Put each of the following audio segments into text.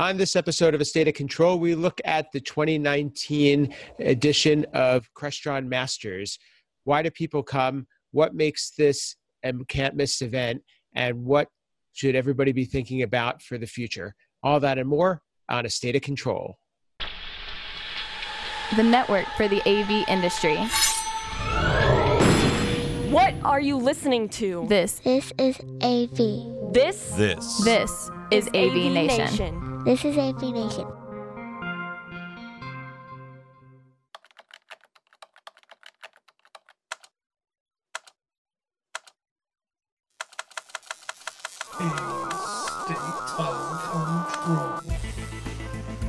On this episode of A State of Control, we look at the 2019 edition of Crestron Masters. Why do people come? What makes this a can't miss event? And what should everybody be thinking about for the future? All that and more on A State of Control. The network for the AV industry. What are you listening to? This This is AV. This This. this is AV, Nation. This is AV Nation.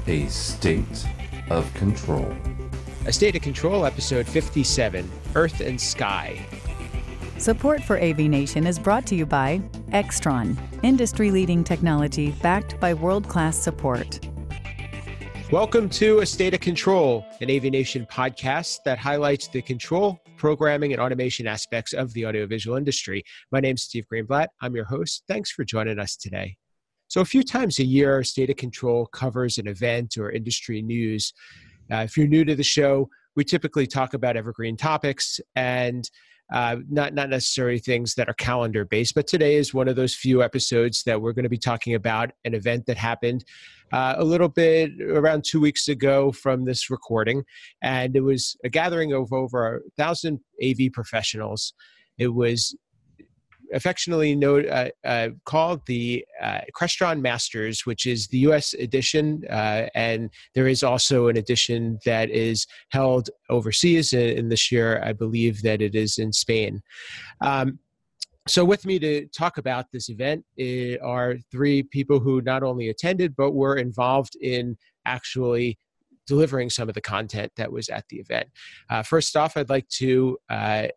A state of control. A State of Control, episode 57 Earth and Sky. Support for AV Nation is brought to you by Extron, industry leading technology backed by world class support. Welcome to A State of Control, an AV Nation podcast that highlights the control, programming, and automation aspects of the audiovisual industry. My name's Steve Greenblatt. I'm your host. Thanks for joining us today. So, a few times a year, State of Control covers an event or industry news. Uh, if you're new to the show, we typically talk about evergreen topics and uh, not not necessarily things that are calendar based. But today is one of those few episodes that we're going to be talking about an event that happened uh, a little bit around two weeks ago from this recording, and it was a gathering of over a thousand AV professionals. It was affectionately know, uh, uh, called the uh, Crestron Masters, which is the U.S. edition, uh, and there is also an edition that is held overseas. In this year, I believe that it is in Spain. Um, so, with me to talk about this event eh, are three people who not only attended but were involved in actually delivering some of the content that was at the event. Uh, first off, I'd like to uh,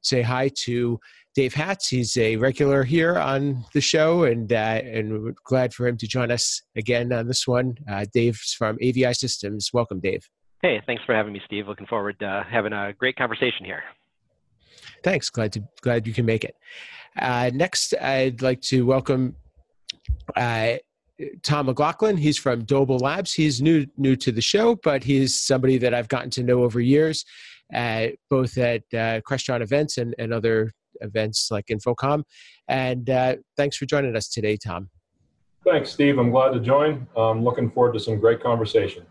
say hi to Dave Hatz. He's a regular here on the show, and uh, and we're glad for him to join us again on this one. Uh, Dave's from AVI Systems. Welcome, Dave. Hey, thanks for having me, Steve. Looking forward to having a great conversation here. Thanks. Glad to glad you can make it. Uh, next, I'd like to welcome uh, Tom McLaughlin. He's from Doble Labs. He's new new to the show, but he's somebody that I've gotten to know over years, uh, both at uh, Crestron events and, and other events like InfoComm. And uh, thanks for joining us today, Tom. Thanks, Steve. I'm glad to join. I'm looking forward to some great conversation.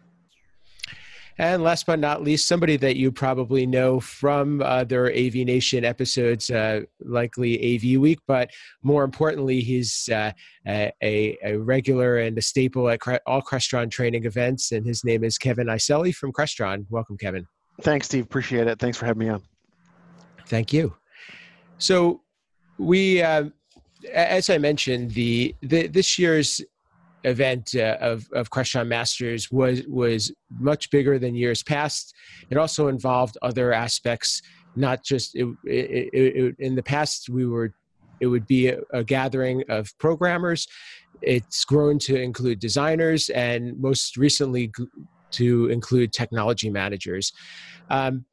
And last but not least, somebody that you probably know from other AV Nation episodes, uh, likely AV Week, but more importantly, he's uh, a, a, regular and a staple at all Crestron training events. And his name is Kevin Iselli from Crestron. Welcome, Kevin. Thanks, Steve. Appreciate it. Thanks for having me on. Thank you. So, we, uh, as I mentioned, the, the this year's event uh, of of Crestron Masters was was much bigger than years past. It also involved other aspects, not just it, it, it, in the past we were it would be a, a, gathering of programmers. It's grown to include designers and most recently to include technology managers. Um,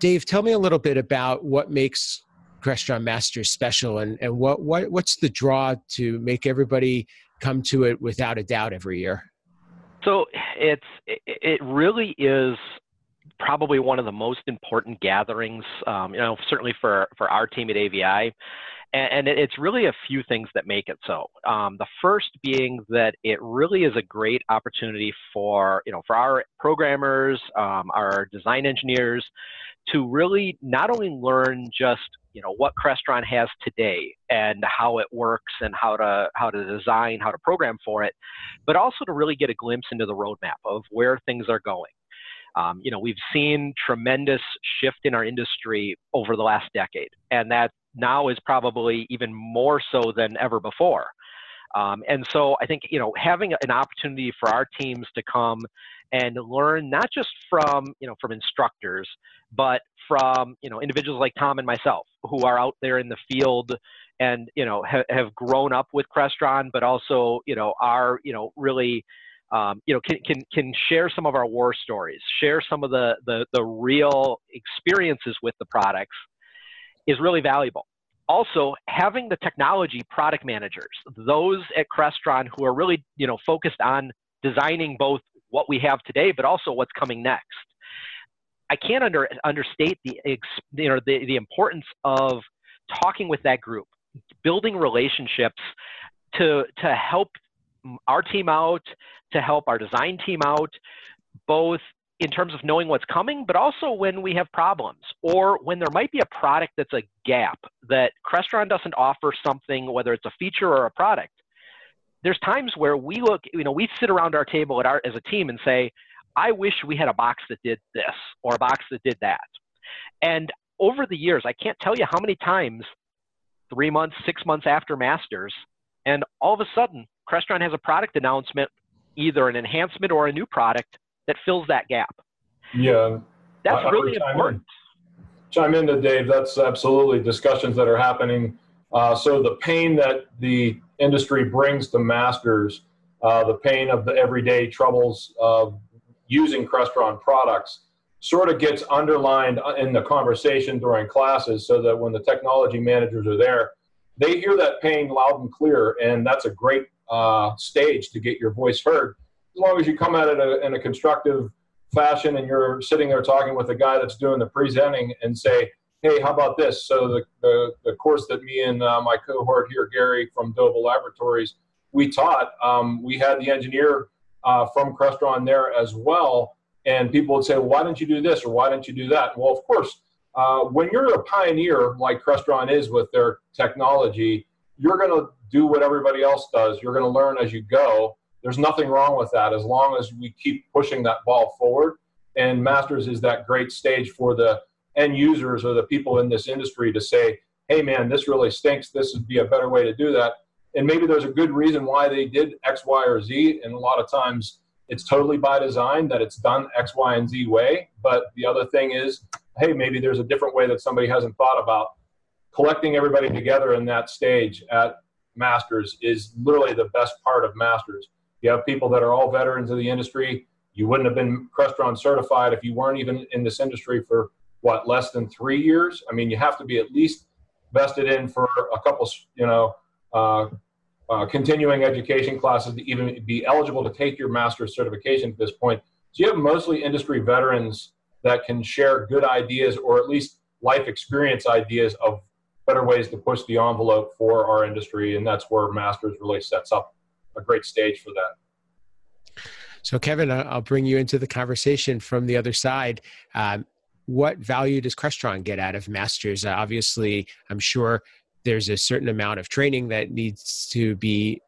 Dave, tell me a little bit about what makes Crestron Masters special and, and what, what what's the draw to make everybody come to it without a doubt every year? So it's it really is probably one of the most important gatherings. Um, you know, certainly for for our team at AVI. And, it's really a few things that make it so. Um, the first being that it really is a great opportunity for you know for our programmers, um, our design engineers, to really not only learn just you know what Crestron has today and how it works and how to how to design, how to program for it, but also to really get a glimpse into the roadmap of where things are going. Um, you know, we've seen tremendous shift in our industry over the last decade, and that now is probably even more so than ever before. Um, and so I think you know having an opportunity for our teams to come and learn not just from you know from instructors, but from you know individuals like Tom and myself who are out there in the field and you know ha- have grown up with Crestron, but also you know are you know really um, you know can, can can share some of our war stories, share some of the the, the real experiences with the products is really valuable. also having the technology product managers, those at Crestron who are really you know focused on designing both what we have today, but also what's coming next. I can't under, understate the you know the, the importance of talking with that group, building relationships to to help our team out, to help our design team out, both in terms of knowing what's coming, but also when we have problems or when there might be a product that's a gap that Crestron doesn't offer something, whether it's a feature or a product. There's times where we look, you know, we sit around our table at our, as a team and say, I wish we had a box that did this or a box that did that. And over the years, I can't tell you how many times, three months, six months after Masters, and all of a sudden, Crestron has a product announcement, either an enhancement or a new product that fills that gap. Yeah. That's I, really I important. In. Chime in to Dave. That's absolutely discussions that are happening. Uh, so the pain that the industry brings to masters, uh, the pain of the everyday troubles of using Crestron products, sort of gets underlined in the conversation during classes so that when the technology managers are there, they hear that pain loud and clear, and that's a great uh, stage to get your voice heard as long as you come at it in a constructive fashion and you're sitting there talking with the guy that's doing the presenting and say, hey, how about this? So the, the, the course that me and uh, my cohort here, Gary from Doble Laboratories, we taught, um, we had the engineer uh, from Crestron there as well. And people would say, why didn't you do this or why didn't you do that? Well, of course, uh, when you're a pioneer like Crestron is with their technology, you're going to do what everybody else does. You're going to learn as you go. There's nothing wrong with that as long as we keep pushing that ball forward. And Masters is that great stage for the end users or the people in this industry to say, hey, man, this really stinks. This would be a better way to do that. And maybe there's a good reason why they did X, Y, or Z. And a lot of times it's totally by design that it's done X, Y, and Z way. But the other thing is, hey, maybe there's a different way that somebody hasn't thought about. Collecting everybody together in that stage at Masters is literally the best part of Masters you have people that are all veterans of the industry. You wouldn't have been Crestron certified if you weren't even in this industry for what less than three years. I mean, you have to be at least vested in for a couple, you know, uh, uh, continuing education classes to even be eligible to take your master's certification at this point. So you have mostly industry veterans that can share good ideas or at least life experience ideas of better ways to push the envelope for our industry, and that's where masters really sets up a great stage for that. So, Kevin, I'll bring you into the conversation from the other side. Um, what value does Crestron get out of Masters? Uh, obviously, I'm sure there's a certain amount of training that needs to be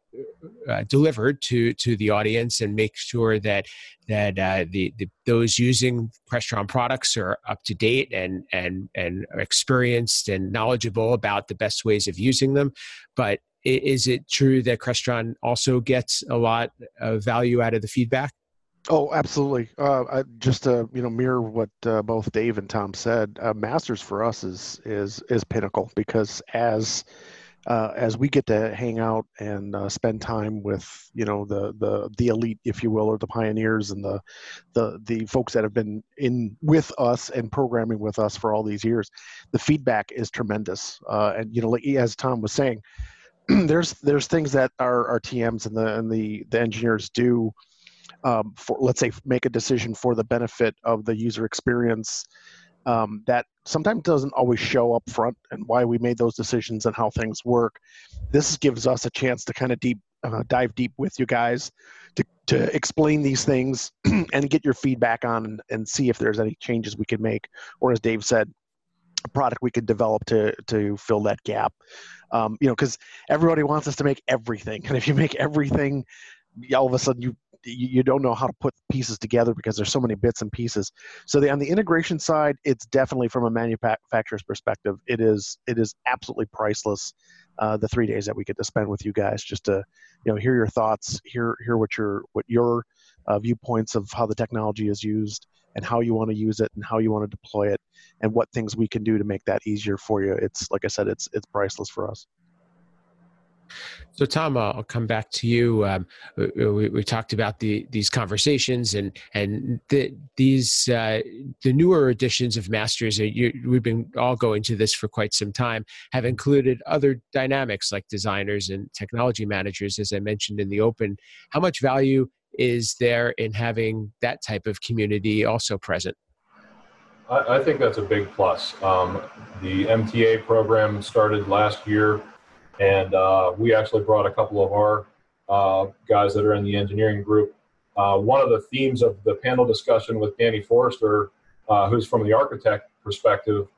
uh, delivered to to the audience and make sure that that uh, the, the, those using Crestron products are up to date and and and experienced and knowledgeable about the best ways of using them. But is it true that Crestron also gets a lot of value out of the feedback? Oh, absolutely. Uh, I, just to you know mirror what uh, both Dave and Tom said, uh, Masters for us is is is pinnacle because as uh, as we get to hang out and uh, spend time with you know the the the elite, if you will, or the pioneers and the the the folks that have been in with us and programming with us for all these years, the feedback is tremendous. Uh, and you know, like, as Tom was saying there's there's things that our, our TMs and the and the the engineers do um, for let's say make a decision for the benefit of the user experience um, that sometimes doesn't always show up front and why we made those decisions and how things work. This gives us a chance to kind of deep uh, dive deep with you guys to, to explain these things and get your feedback on and, and see if there's any changes we can make or as Dave said a product we could develop to to fill that gap um, you know, because everybody wants us to make everything, and if you make everything, all of a sudden you you don't know how to put pieces together because there's so many bits and pieces. So the, on the integration side, it's definitely from a manufacturer's perspective, it is it is absolutely priceless. Uh, the three days that we get to spend with you guys, just to you know hear your thoughts, hear hear what your what your uh, viewpoints of how the technology is used, and how you want to use it and how you want to deploy it and what things we can do to make that easier for you it's like i said it's it's priceless for us So, Tom, I'll come back to you. Um, we, we, talked about the these conversations and and the, these uh, the newer editions of Masters. You, we've been all going to this for quite some time. Have included other dynamics like designers and technology managers, as I mentioned in the open. How much value is there in having that type of community also present? I, I think that's a big plus. Um, the MTA program started last year and uh, we actually brought a couple of our uh, guys that are in the engineering group. Uh, one of the themes of the panel discussion with Danny Forrester, uh, who's from the architect perspective,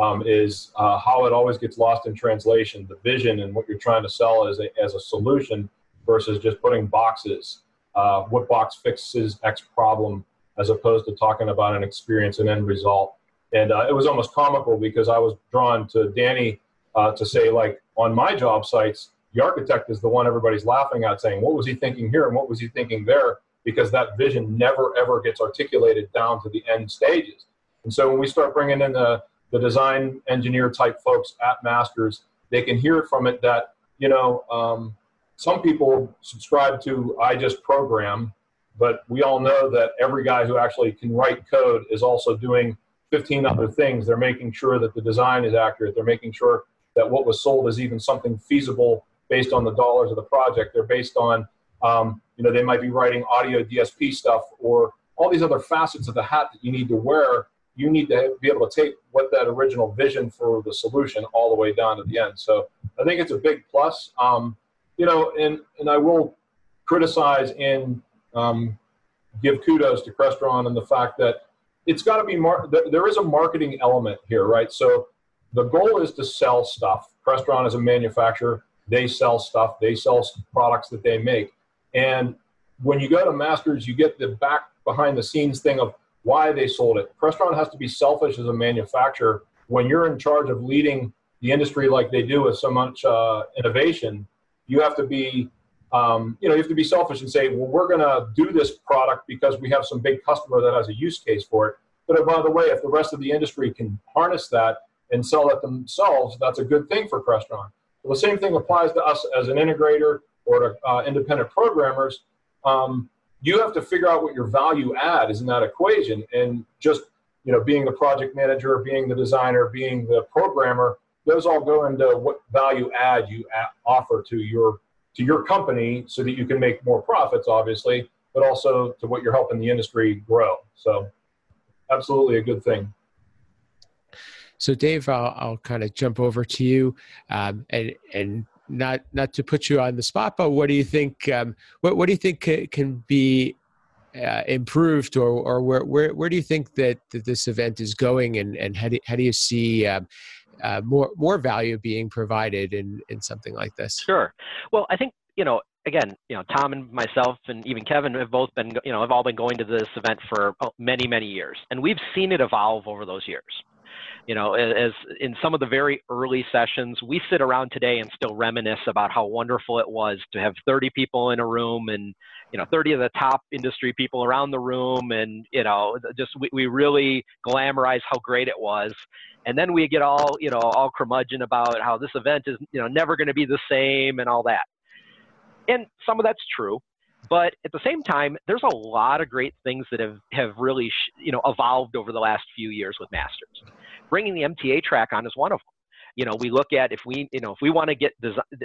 um, is uh, how it always gets lost in translation. The vision and what you're trying to sell as a, as a solution versus just putting boxes. Uh, what box fixes X problem as opposed to talking about an experience and end result. And it was almost comical because I was drawn to Danny to say, like, on my job sites, the architect is the one everybody's laughing at, saying, What was he thinking here and what was he thinking there? Because that vision never ever gets articulated down to the end stages. And so when we start bringing in the, the design engineer type folks at Masters, they can hear from it that, you know, um, some people subscribe to I just program, but we all know that every guy who actually can write code is also doing 15 other things. They're making sure that the design is accurate. They're making sure that what was sold is even something feasible based on the dollars of the project. They're based on, um, you know, they might be writing audio DSP stuff or all these other facets of the hat that you need to wear. You need to be able to take what that original vision for the solution all the way down to the end. So I think it's a big plus. Um, you know, and and I will criticize and um, give kudos to Crestron and the fact that it's got to be mar- there is a marketing element here, right? So the goal is to sell stuff. Crestron is a manufacturer. They sell stuff. They sell products that they make. And when you go to Masters, you get the back behind the scenes thing of why they sold it. Crestron has to be selfish as a manufacturer. When you're in charge of leading the industry like they do with so much uh, innovation, you have to be, um, you know, you have to be selfish and say, well, we're going to do this product because we have some big customer that has a use case for it. But by the way, if the rest of the industry can harness that and sell it themselves, that's a good thing for Crestron. Well, the same thing applies to us as an integrator or to uh, independent programmers. Um, you have to figure out what your value add is in that equation, and just you know, being the project manager, being the designer, being the programmer, those all go into what value add you offer to your to your company, so that you can make more profits, obviously, but also to what you're helping the industry grow. So, absolutely a good thing. So, Dave, I'll, I'll kind of jump over to you, um, and and not not to put you on the spot, but what do you think? Um, what what do you think can, can be uh, improved, or or where, where where do you think that, that this event is going, and and how do how do you see um, uh, more more value being provided in in something like this? Sure. Well, I think you know again, you know, Tom and myself and even Kevin have both been, you know, have all been going to this event for oh, many, many years, and we've seen it evolve over those years you know, as in some of the very early sessions, we sit around today and still reminisce about how wonderful it was to have 30 people in a room and, you know, 30 of the top industry people around the room. And, you know, just we, we really glamorize how great it was. And then we get all, you know, all curmudgeon about how this event is, you know, never going to be the same and all that. And some of that's true. But at the same time, there's a lot of great things that have, have really, you know, evolved over the last few years with Masters bringing the MTA track on is one of them. You know, we look at if we, you know, if we want to get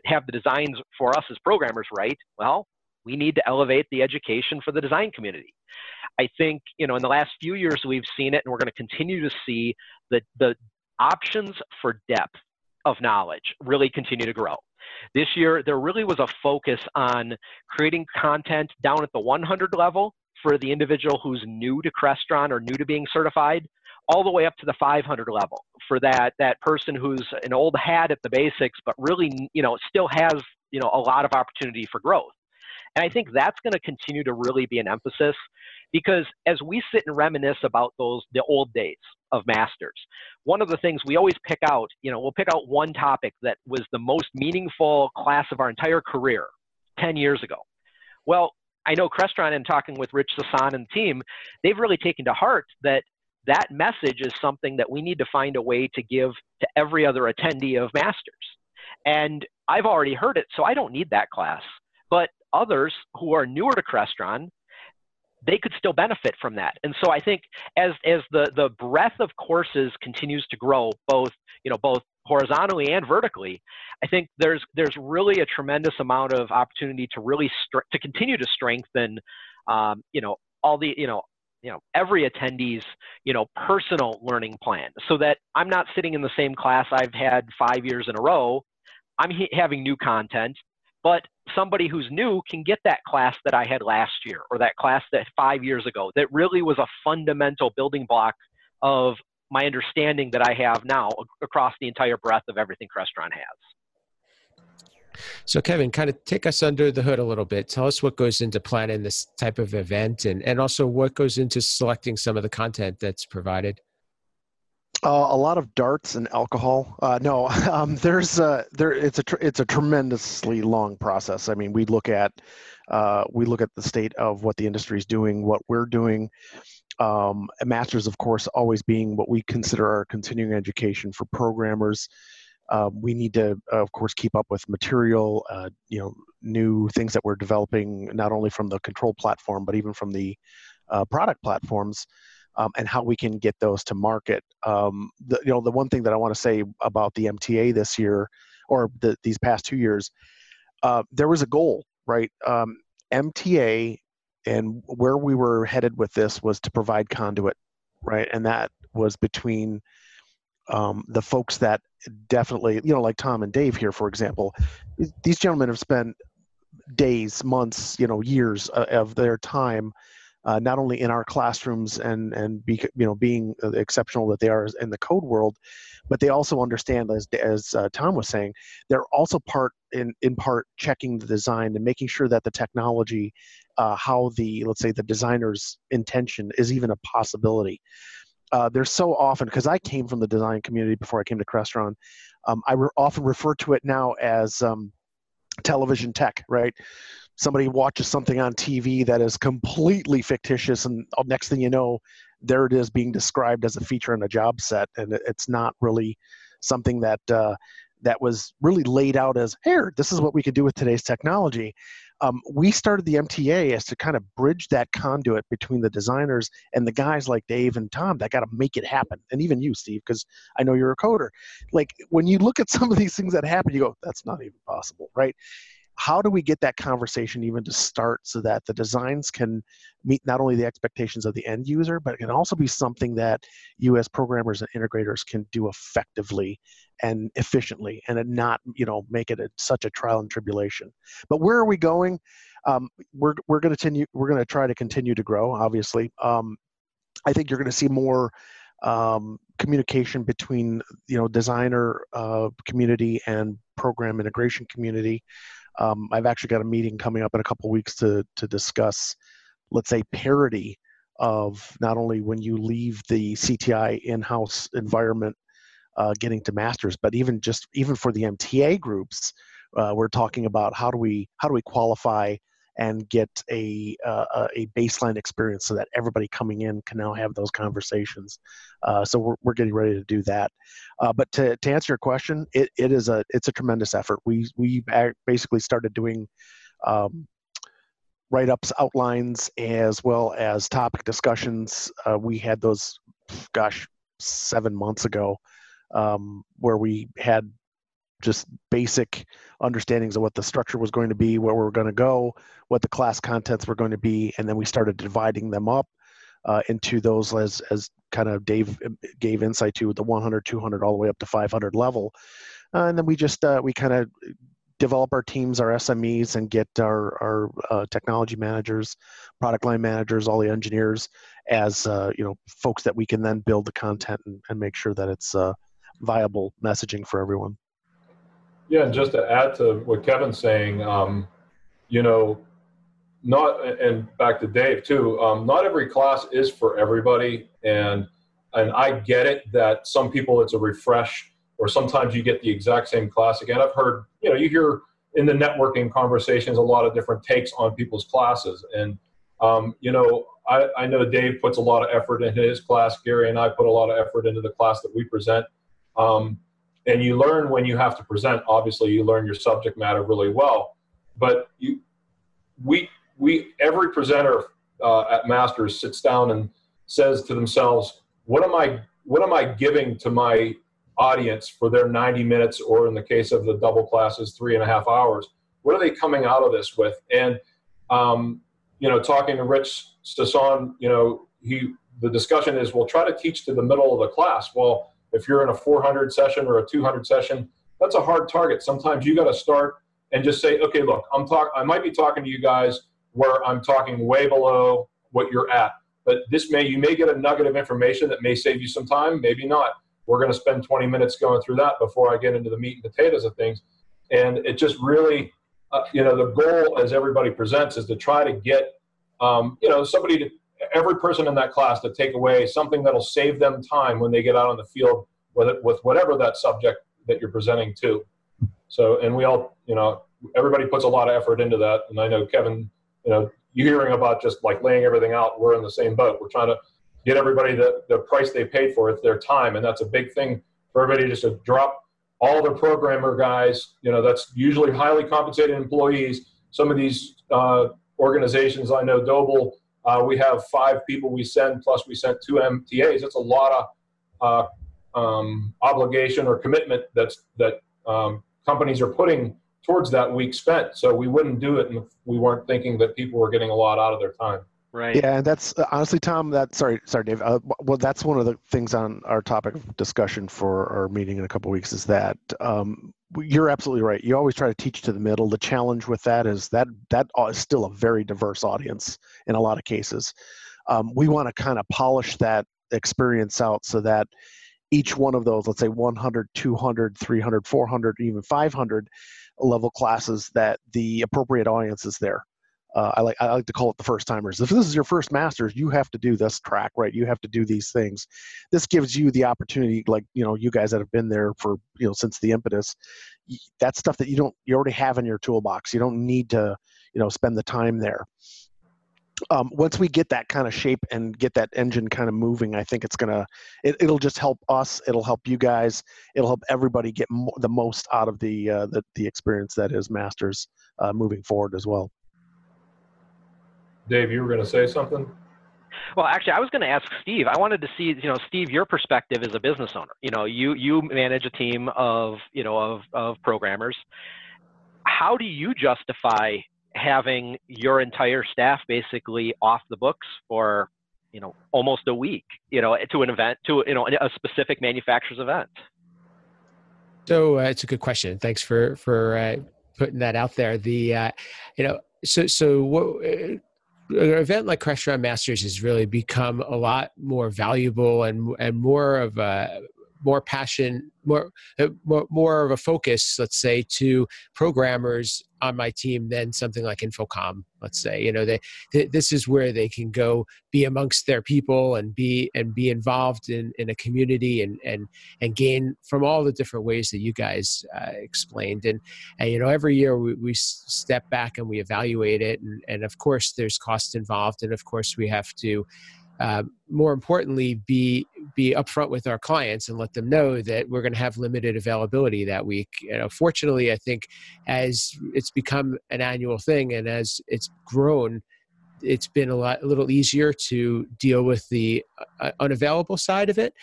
have the designs for us as programmers right, well, we need to elevate the education for the design community. I think, you know, in the last few years we've seen it, and we're going to continue to see the the options for depth of knowledge really continue to grow. This year, there really was a focus on creating content down at the 100 level for the individual who's new to Crestron or new to being certified, all the way up to the 500 level for that that person who's an old hat at the basics but really you know still has you know a lot of opportunity for growth and i think that's going to continue to really be an emphasis because as we sit and reminisce about those the old days of masters one of the things we always pick out you know we'll pick out one topic that was the most meaningful class of our entire career 10 years ago well I know Crestron and talking with Rich Sasan and the team, they've really taken to heart that that message is something that we need to find a way to give to every other attendee of Masters. And I've already heard it, so I don't need that class. Others who are newer to Crestron, they could still benefit from that. And so I think as as the the breadth of courses continues to grow, both you know both horizontally and vertically, I think there's there's really a tremendous amount of opportunity to really str- to continue to strengthen, um, you know, all the you know you know every attendee's you know personal learning plan so that i'm not sitting in the same class i've had five years in a row i'm he- having new content but somebody who's new can get that class that i had last year or that class that five years ago that really was a fundamental building block of my understanding that i have now across the entire breadth of everything crestron has so, Kevin, kind of take us under the hood a little bit. Tell us what goes into planning this type of event, and and also what goes into selecting some of the content that's provided. Uh, a lot of darts and alcohol. Uh, no, um, there's a, there. It's a tr- it's a tremendously long process. I mean, we look at uh, we look at the state of what the industry is doing, what we're doing. Um, masters, of course, always being what we consider our continuing education for programmers. Uh, we need to, of course, keep up with material, uh, you know, new things that we're developing, not only from the control platform, but even from the uh, product platforms, um, and how we can get those to market. Um, the, you know, the one thing that I want to say about the MTA this year, or the, these past two years, uh, there was a goal, right? Um, MTA and where we were headed with this was to provide conduit, right? And that was between um, the folks that definitely, you know, like Tom and Dave here, for example, these gentlemen have spent days, months, you know, years uh, of their time, uh, not only in our classrooms and and be, you know being exceptional that they are in the code world, but they also understand, as as uh, Tom was saying, they're also part in in part checking the design and making sure that the technology, uh, how the let's say the designer's intention is even a possibility uh, there's so often because I came from the design community before I came to Crestron. Um, I re- often refer to it now as um, television tech, right? Somebody watches something on TV that is completely fictitious, and next thing you know, there it is being described as a feature on a job set, and it's not really something that uh, that was really laid out as here. This is what we could do with today's technology um, we started the MTA as to kind of bridge that conduit between the designers and the guys like Dave and Tom that got to make it happen. And even you, Steve, because I know you're a coder. Like when you look at some of these things that happen, you go, that's not even possible, right? How do we get that conversation even to start so that the designs can meet not only the expectations of the end user but it can also be something that you as programmers and integrators can do effectively and efficiently and not you know make it a, such a trial and tribulation. But where are we going? Um, we're, we're going to continue we're going to try to continue to grow obviously. Um, i think you're going to see more um, communication between you know designer uh, community and program integration community um, I've actually got a meeting coming up in a couple weeks to to discuss, let's say, parity of not only when you leave the CTI in-house environment, uh, getting to masters, but even just even for the MTA groups, uh, we're talking about how do we how do we qualify and get a uh, a baseline experience so that everybody coming in can now have those conversations. Uh, so we're, we're getting ready to do that. Uh, but to, to answer your question, it, it is a it's a tremendous effort. We we basically started doing. Um, write-ups outlines as well as topic discussions uh, we had those gosh seven months ago um, where we had just basic understandings of what the structure was going to be, where we are going to go, what the class contents were going to be, and then we started dividing them up uh, into those as as kind of Dave uh, gave insight to the 100, 200, all the way up to 500 level, uh, and then we just uh, we kind of develop our teams, our SMEs, and get our our uh, technology managers, product line managers, all the engineers as uh, you know folks that we can then build the content and, and make sure that it's viable messaging for everyone. Yeah, and just to add to what Kevin's saying, um, you know, not and back to Dave too. Um, not every class is for everybody, and and I get it that some people it's a refresh, or sometimes you get the exact same class again. I've heard, you know, you hear in the networking conversations a lot of different takes on people's classes, and um, you know, I, I know Dave puts a lot of effort into his class. Gary and I put a lot of effort into the class that we present. Um, and you learn when you have to present. Obviously, you learn your subject matter really well, but you, we, we, every presenter uh, at Masters sits down and says to themselves, "What am I? What am I giving to my audience for their 90 minutes, or in the case of the double classes, three and a half hours? What are they coming out of this with?" And um, you know, talking to Rich Stasson, you know, he the discussion is, we'll try to teach to the middle of the class. Well, if you're in a 400 session or a 200 session, that's a hard target. Sometimes you got to start and just say, okay, look, I'm talk. I might be talking to you guys where I'm talking way below what you're at, but this may you may get a nugget of information that may save you some time, maybe not. We're going to spend 20 minutes going through that before I get into the meat and potatoes of things, and it just really, uh, you know, the goal as everybody presents is to try to get, um, you know, somebody to every person in that class to take away something that'll save them time when they get out on the field with it, with whatever that subject that you're presenting to. So, and we all, you know, everybody puts a lot of effort into that. And I know Kevin, you know, you hearing about just like laying everything out, we're in the same boat. We're trying to get everybody the, the price they paid for. It's their time. And that's a big thing for everybody just to drop all the programmer guys, you know, that's usually highly compensated employees. Some of these uh, organizations, I know Doble uh, we have five people we send, plus we sent two MTAs. That's a lot of uh, um, obligation or commitment that's that um, companies are putting towards that week spent. So we wouldn't do it if we weren't thinking that people were getting a lot out of their time. Right. Yeah, and that's uh, honestly, Tom. That sorry, sorry, Dave. Uh, well, that's one of the things on our topic of discussion for our meeting in a couple weeks is that um, you're absolutely right. You always try to teach to the middle. The challenge with that is that that is still a very diverse audience in a lot of cases. Um, we want to kind of polish that experience out so that each one of those, let's say 100, 200, 300, 400, even 500 level classes, that the appropriate audience is there uh, I like I like to call it the first timers. If this is your first masters, you have to do this track, right? You have to do these things. This gives you the opportunity, like you know, you guys that have been there for you know since the impetus. That's stuff that you don't you already have in your toolbox. You don't need to you know spend the time there. Um, once we get that kind of shape and get that engine kind of moving, I think it's gonna it, it'll just help us. It'll help you guys. It'll help everybody get mo- the most out of the uh, the the experience that is masters uh, moving forward as well. Dave, you were going to say something? Well, actually, I was going to ask Steve. I wanted to see, you know, Steve, your perspective as a business owner. You know, you you manage a team of, you know, of of programmers. How do you justify having your entire staff basically off the books for, you know, almost a week, you know, to an event, to you know, a specific manufacturer's event? So uh, it's a good question. Thanks for for uh, putting that out there. The, uh, you know, so so what uh, an event like Crestron Masters has really become a lot more valuable and and more of a more passion, more, uh, more more of a focus, let's say, to programmers on my team than something like InfoComm. Let's say, you know, they, this is where they can go be amongst their people and be and be involved in, in a community and and and gain from all the different ways that you guys uh, explained. And and you know, every year we, we step back and we evaluate it, and and of course there's cost involved, and of course we have to uh, more importantly, be be upfront with our clients and let them know that we're going to have limited availability that week. You know, fortunately, I think as it's become an annual thing and as it's grown, it's been a lot a little easier to deal with the uh, unavailable side of it.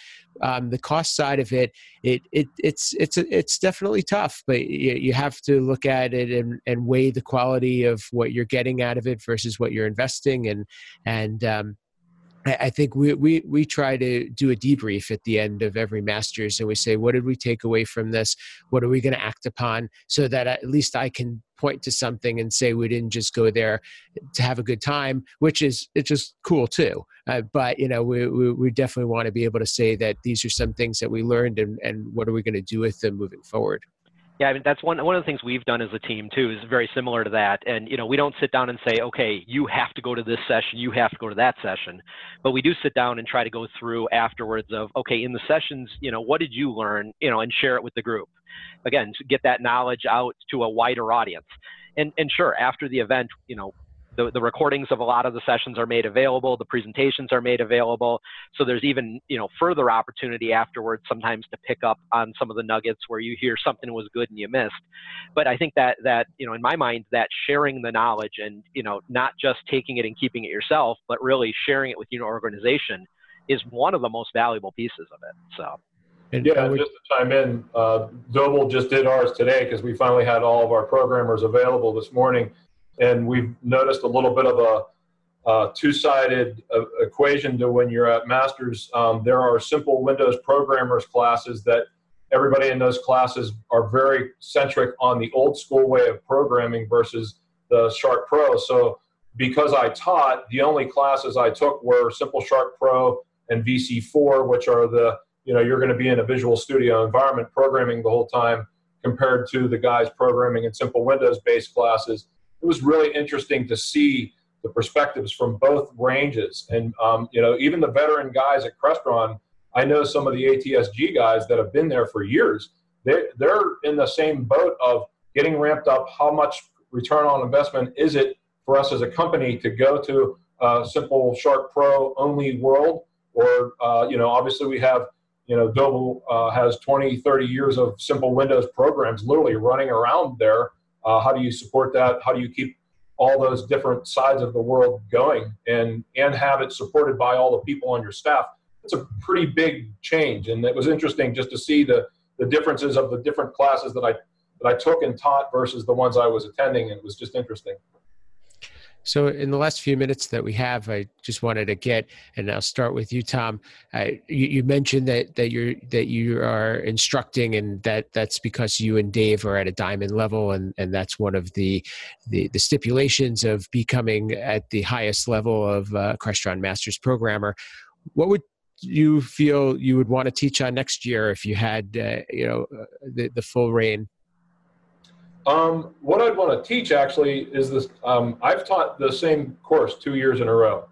Um, the cost side of it, it, it it's it's it's definitely tough, but you, you have to look at it and, and weigh the quality of what you're getting out of it versus what you're investing and and um, I think we, we, we try to do a debrief at the end of every master's and we say, what did we take away from this? What are we going to act upon so that at least I can point to something and say we didn't just go there to have a good time, which is it's just cool too. Uh, but you know, we, we, we definitely want to be able to say that these are some things that we learned and, and what are we going to do with them moving forward. Yeah, I mean that's one one of the things we've done as a team too is very similar to that. And you know, we don't sit down and say, okay, you have to go to this session, you have to go to that session, but we do sit down and try to go through afterwards of, okay, in the sessions, you know, what did you learn, you know, and share it with the group. Again, get that knowledge out to a wider audience. And and sure, after the event, you know, the, the recordings of a lot of the sessions are made available the presentations are made available. So there's even you know further opportunity afterwards sometimes to pick up on some of the nuggets where you hear something was good and you missed. But i think that that you know in my mind that sharing the knowledge and you know not just taking it and keeping it yourself but really sharing it with your organization is one of the most valuable pieces of it so. And yeah, would, just to chime in, uh, Doble just did ours today because we finally had all of our programmers available this morning, and we've noticed a little bit of a, two-sided uh, equation to when you're at masters. Um, there are SIMPL Windows programmers classes that everybody in those classes are very centric on the old school way of programming versus the Sharp Pro. So because I taught, the only classes I took were SIMPL# Pro and VC4, which are the you know you're going to be in a visual studio environment programming the whole time compared to the guys programming in SIMPL Windows based classes it was really interesting to see the perspectives from both ranges. And um, you know even the veteran guys at crestron i know some of the atsg guys that have been there for years. They, they're in the same boat of getting ramped up. How much return on investment is it for us as a company to go to a SIMPL# Pro only world? Or uh, you know obviously we have you know, Doble uh, has 20, 30 years of SIMPL Windows programs literally running around there. Uh, how do you support that? How do you keep all those different sides of the world going and, and have it supported by all the people on your staff? It's a pretty big change. And it was interesting just to see the, the differences of the different classes that I, that I took and taught versus the ones I was attending. And it was just interesting. So, in the last few minutes that we have, I just wanted to get, and I'll start with you, Tom. Uh, you, you, mentioned that that you're that you are instructing, and that that's because you and Dave are at a diamond level, and and that's one of the the, the stipulations of becoming at the highest level of uh, Crestron Masters programmer. What would you feel you would want to teach on next year if you had uh, you know uh, the the full reign? Um, what I'd want to teach actually is this. Um, I've taught the same course two years in a row,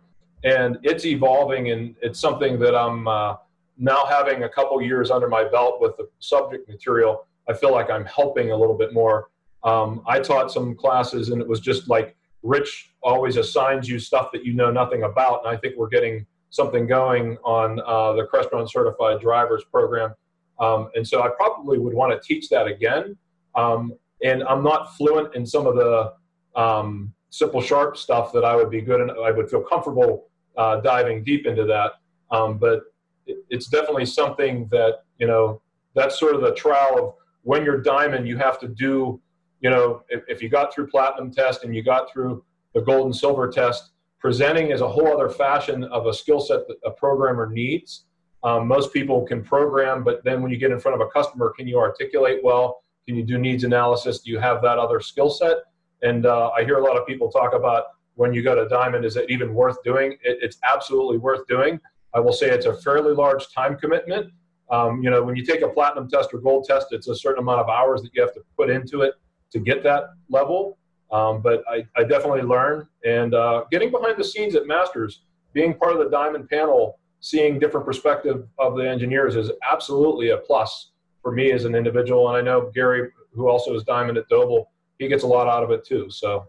and it's evolving, and it's something that I'm uh, now having a couple years under my belt with the subject material. I feel like I'm helping a little bit more. Um, I taught some classes, and it was just like Rich always assigns you stuff that you know nothing about, and I think we're getting something going on uh, the Crestron Certified Drivers Program, um, and so I probably would want to teach that again. Um, and I'm not fluent in some of the um, SIMPL# stuff that I would be good and I would feel comfortable uh, diving deep into that. Um, but it, it's definitely something that you know that's sort of the trial of when you're diamond, you have to do. You know, if, if you got through platinum test and you got through the gold and silver test, presenting is a whole other fashion of a skill set that a programmer needs. Um, most people can program, but then when you get in front of a customer, can you articulate well? Can you do needs analysis? Do you have that other skill set? And uh, I hear a lot of people talk about when you go to Diamond, is it even worth doing? It, it's absolutely worth doing. I will say it's a fairly large time commitment. Um, you know, when you take a platinum test or gold test, it's a certain amount of hours that you have to put into it to get that level. Um, but I, I, definitely learn. And uh, getting behind the scenes at Masters, being part of the Diamond panel, seeing different perspective of the engineers is absolutely a plus for me as an individual. And I know Gary, who also is Diamond at Doble, he gets a lot out of it too. So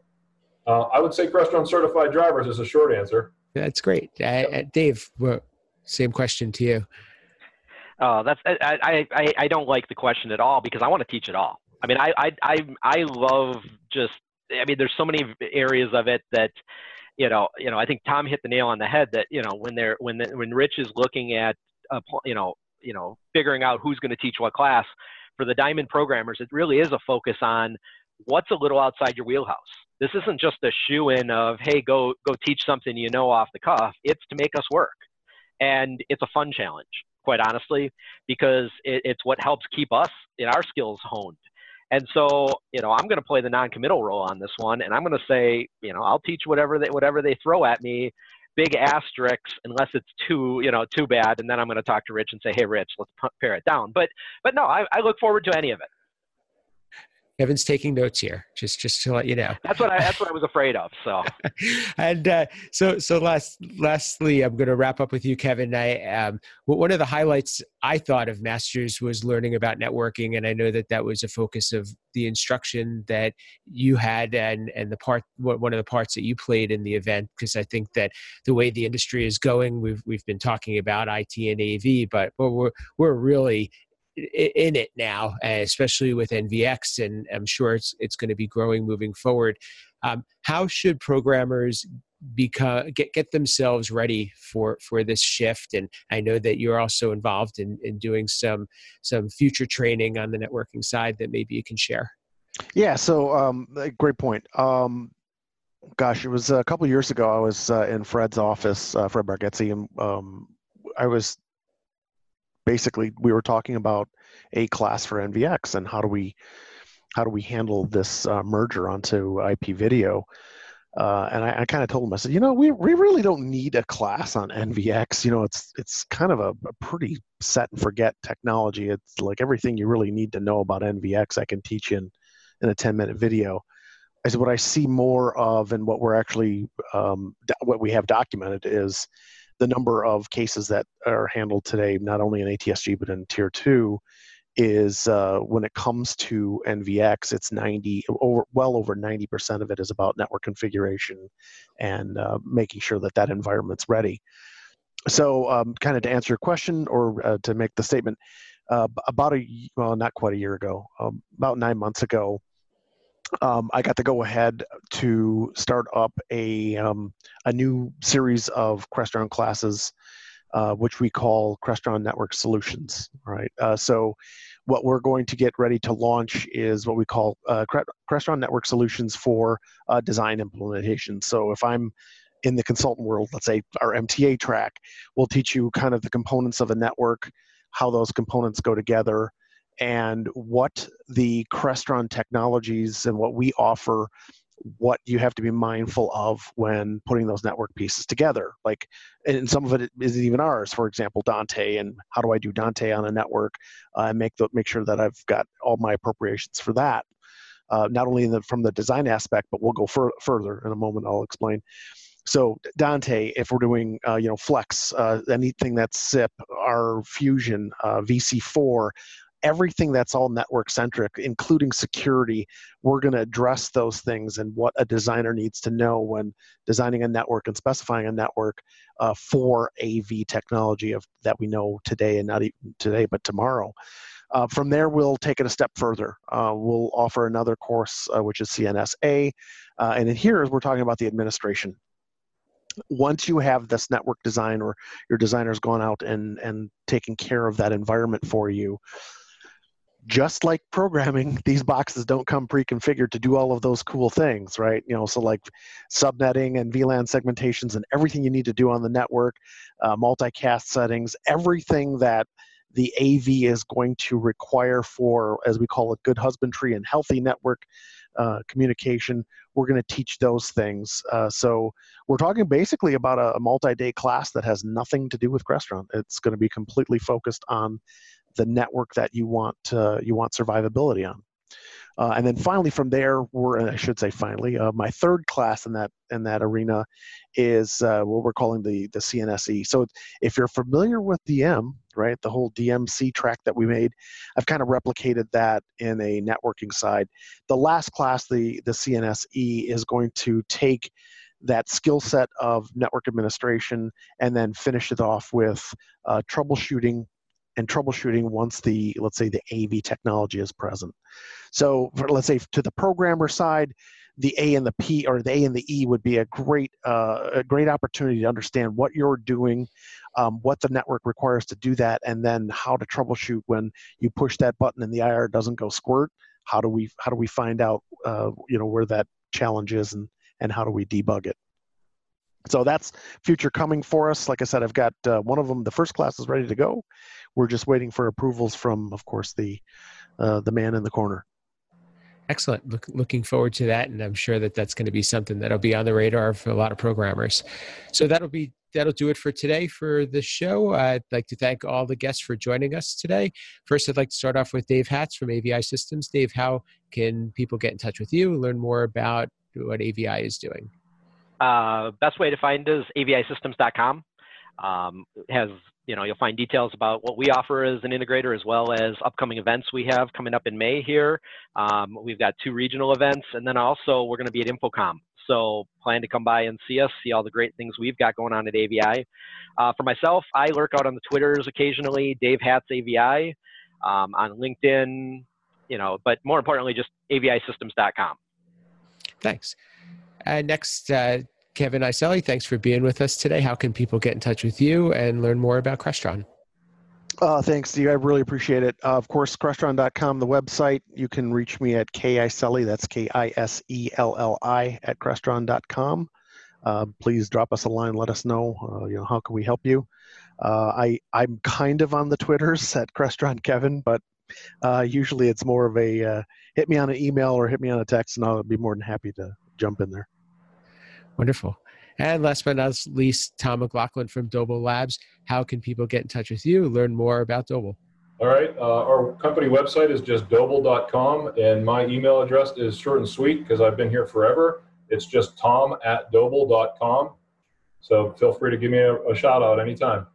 uh, I would say Crestron certified drivers is a short answer. That's great. Uh, Dave, well, same question to you. Uh, that's I, I, I, I don't like the question at all because I want to teach it all. I mean, I, I, I, I love just, I mean, there's so many areas of it that, you know, you know, I think Tom hit the nail on the head that, you know, when they're, when, the, when Rich is looking at, a, you know, you know figuring out who's going to teach what class. For the diamond programmers it really is a focus on what's a little outside your wheelhouse. This isn't just a shoe in of hey go go teach something you know off the cuff. It's to make us work. And it's a fun challenge quite honestly because it, it's what helps keep us in our skills honed. And so you know i'm going to play the non-committal role on this one and i'm going to say you know i'll teach whatever they whatever they throw at me big asterisks unless it's too you know too bad and then i'm going to talk to rich and say hey rich let's pare it down. But but no I, I look forward to any of it Kevin's taking notes here, just just to let you know. That's what I that's what I was afraid of. So, and uh, so so last lastly, I'm going to wrap up with you, Kevin. I um, one of the highlights I thought of Masters was learning about networking, and I know that that was a focus of the instruction that you had, and and the part one of the parts that you played in the event, because I think that the way the industry is going, we've we've been talking about IT and AV, but we're we're really in it now, especially with NVX, and I'm sure it's it's going to be growing moving forward. Um, how should programmers become get get themselves ready for for this shift? And I know that you're also involved in in doing some some future training on the networking side that maybe you can share. Yeah, so um, great point. Um, gosh, it was a couple years ago. I was uh, in Fred's office, uh, Fred Bargetzi, and um, I was basically we were talking about a class for NVX and how do we how do we handle this uh, merger onto IP video. Uh, and I, I kind of told him, I said, you know, we, we really don't need a class on NVX. You know, it's it's kind of a, a pretty set and forget technology. It's like everything you really need to know about NVX, I can teach in in a 10 minute video. I said, what I see more of and what we're actually um, what we have documented is the number of cases that are handled today, not only in ATSG but in Tier Two, is uh, when it comes to NVX, it's 90 over well over 90% of it is about network configuration and uh, making sure that that environment's ready. So, um, kind of to answer your question or uh, to make the statement, uh, about a well, not quite a year ago, um, about nine months ago, um, I got to go ahead to start up a um, a new series of Crestron classes, uh, which we call Crestron Network Solutions. Right. Uh, so, what we're going to get ready to launch is what we call uh, Crestron Network Solutions for uh, design implementation. So, if I'm in the consultant world, let's say our MTA track, we'll teach you kind of the components of a network, how those components go together and what the Crestron technologies and what we offer, what you have to be mindful of when putting those network pieces together. Like, and some of it isn't even ours. For example, Dante, and how do I do Dante on a network uh, make the, make sure that I've got all my appropriations for that. Uh, not only the, from the design aspect, but we'll go fur- further in a moment. I'll explain. So Dante, if we're doing uh, you know Flex, uh, anything that's SIP, our Fusion, uh, VC4, everything that's all network centric, including security, we're going to address those things and what a designer needs to know when designing a network and specifying a network uh, for AV technology of that we know today and not even today, but tomorrow. Uh, from there, we'll take it a step further. Uh, we'll offer another course, uh, which is CNSA. Uh, and in here, we're talking about the administration once you have this network design or your designer's gone out and and taken care of that environment for you just like programming, these boxes don't come pre-configured to do all of those cool things, right? You know, so like subnetting and VLAN segmentations and everything you need to do on the network, uh, multicast settings, everything that the AV is going to require for, as we call it, good husbandry and healthy network uh, communication. We're going to teach those things. Uh, so we're talking basically about a, a multi-day class that has nothing to do with Crestron. It's going to be completely focused on the network that you want you want survivability on. Uh, and then finally, from there, we're I should say finally, uh, my third class in that in that arena is uh, what we're calling the the CNSE. So if you're familiar with DM, right, the whole DMC track that we made, I've kind of replicated that in a networking side. The last class, the the CNSE, is going to take that skill set of network administration and then finish it off with uh, troubleshooting and troubleshooting once the let's say the AV technology is present. So for, let's say to the programmer side, the A and the P or the A and the E would be a great uh, a great opportunity to understand what you're doing, um, what the network requires to do that, and then how to troubleshoot when you push that button and the IR doesn't go squirt. How do we how do we find out uh, you know where that challenge is and and how do we debug it? So that's future coming for us. Like I said, I've got uh, one of them. The first class is ready to go. We're just waiting for approvals from, of course, the uh, the man in the corner. Excellent. Look, looking forward to that, and I'm sure that that's going to be something that'll be on the radar for a lot of programmers. So that'll be that'll do it for today for the show. I'd like to thank all the guests for joining us today. First, I'd like to start off with Dave Hatz from AVI Systems. Dave, how can people get in touch with you, learn more about what AVI is doing? Uh, best way to find is avisystems.com. Um, has you know you'll find details about what we offer as an integrator as well as upcoming events we have coming up in May here. Um, we've got two regional events, and then also we're going to be at InfoComm. so plan to come by and see us, see all the great things we've got going on at AVI. Uh, for myself, I lurk out on the Twitters occasionally, Dave Hatz AVI, um, on LinkedIn, you know, but more importantly, just avisystems.com. Thanks. Uh, next, uh, Kevin Kiselli, thanks for being with us today. How can people get in touch with you and learn more about Crestron? Uh, thanks, Steve. I really appreciate it. Uh, of course, Crestron.com, the website. You can reach me at K-I-S-E-L-L-I, that's K-I-S-E-L-L-I at Crestron.com. Uh, please drop us a line. Let us know, uh, you know, how can we help you? Uh, I, I'm kind of on the Twitters at Crestron Kevin, but uh, usually it's more of a hit me on an email or hit me on a text, and I'll be more than happy to jump in there. Wonderful. And last but not least, Tom McLaughlin from Doble Labs. How can people get in touch with you, learn more about Doble? All right. Uh, our company website is just doble.com, and my email address is short and sweet because I've been here forever. It's just tom at doble.com. So feel free to give me a, a shout out anytime.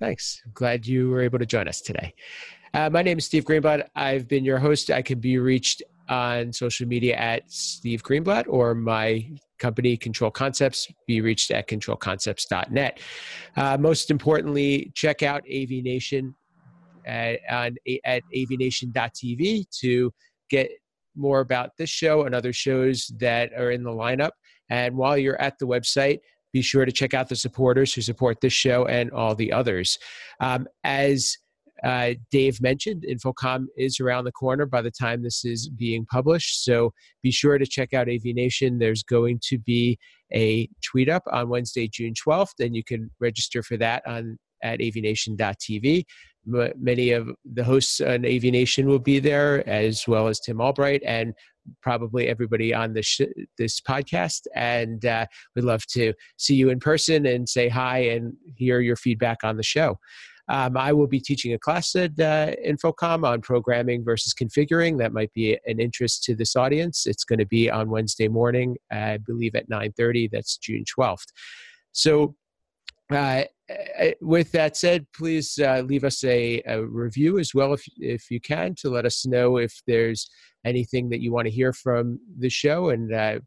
Thanks. I'm glad you were able to join us today. Uh, my name is Steve Greenblatt. I've been your host. I can be reached on social media at Steve Greenblatt or my company, Control Concepts, be reached at controlconcepts.net. Uh, most importantly, check out AV Nation at, on, at avnation.tv to get more about this show and other shows that are in the lineup. And while you're at the website, be sure to check out the supporters who support this show and all the others. Um, as uh, Dave mentioned, InfoComm is around the corner by the time this is being published. So be sure to check out AV Nation. There's going to be a tweet up on Wednesday, June 12th, and you can register for that on at avnation.tv. Many of the hosts on AV Nation will be there, as well as Tim Albright and probably everybody on this sh- this podcast. And uh, we'd love to see you in person and say hi and hear your feedback on the show. Um, I will be teaching a class at uh, InfoComm on programming versus configuring. That might be an interest to this audience. It's going to be on Wednesday morning, I believe at 9:30. That's June 12th. So. Uh, uh, with that said, please uh, leave us a, a, review as well if, if you can to let us know if there's anything that you want to hear from the show. And uh,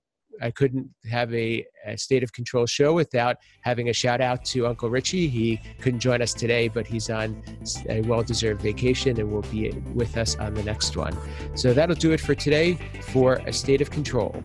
I couldn't have a, a, state of control show without having a shout out to Uncle Richie. He couldn't join us today, but he's on a well deserved vacation and will be with us on the next one. So that'll do it for today for A State of Control.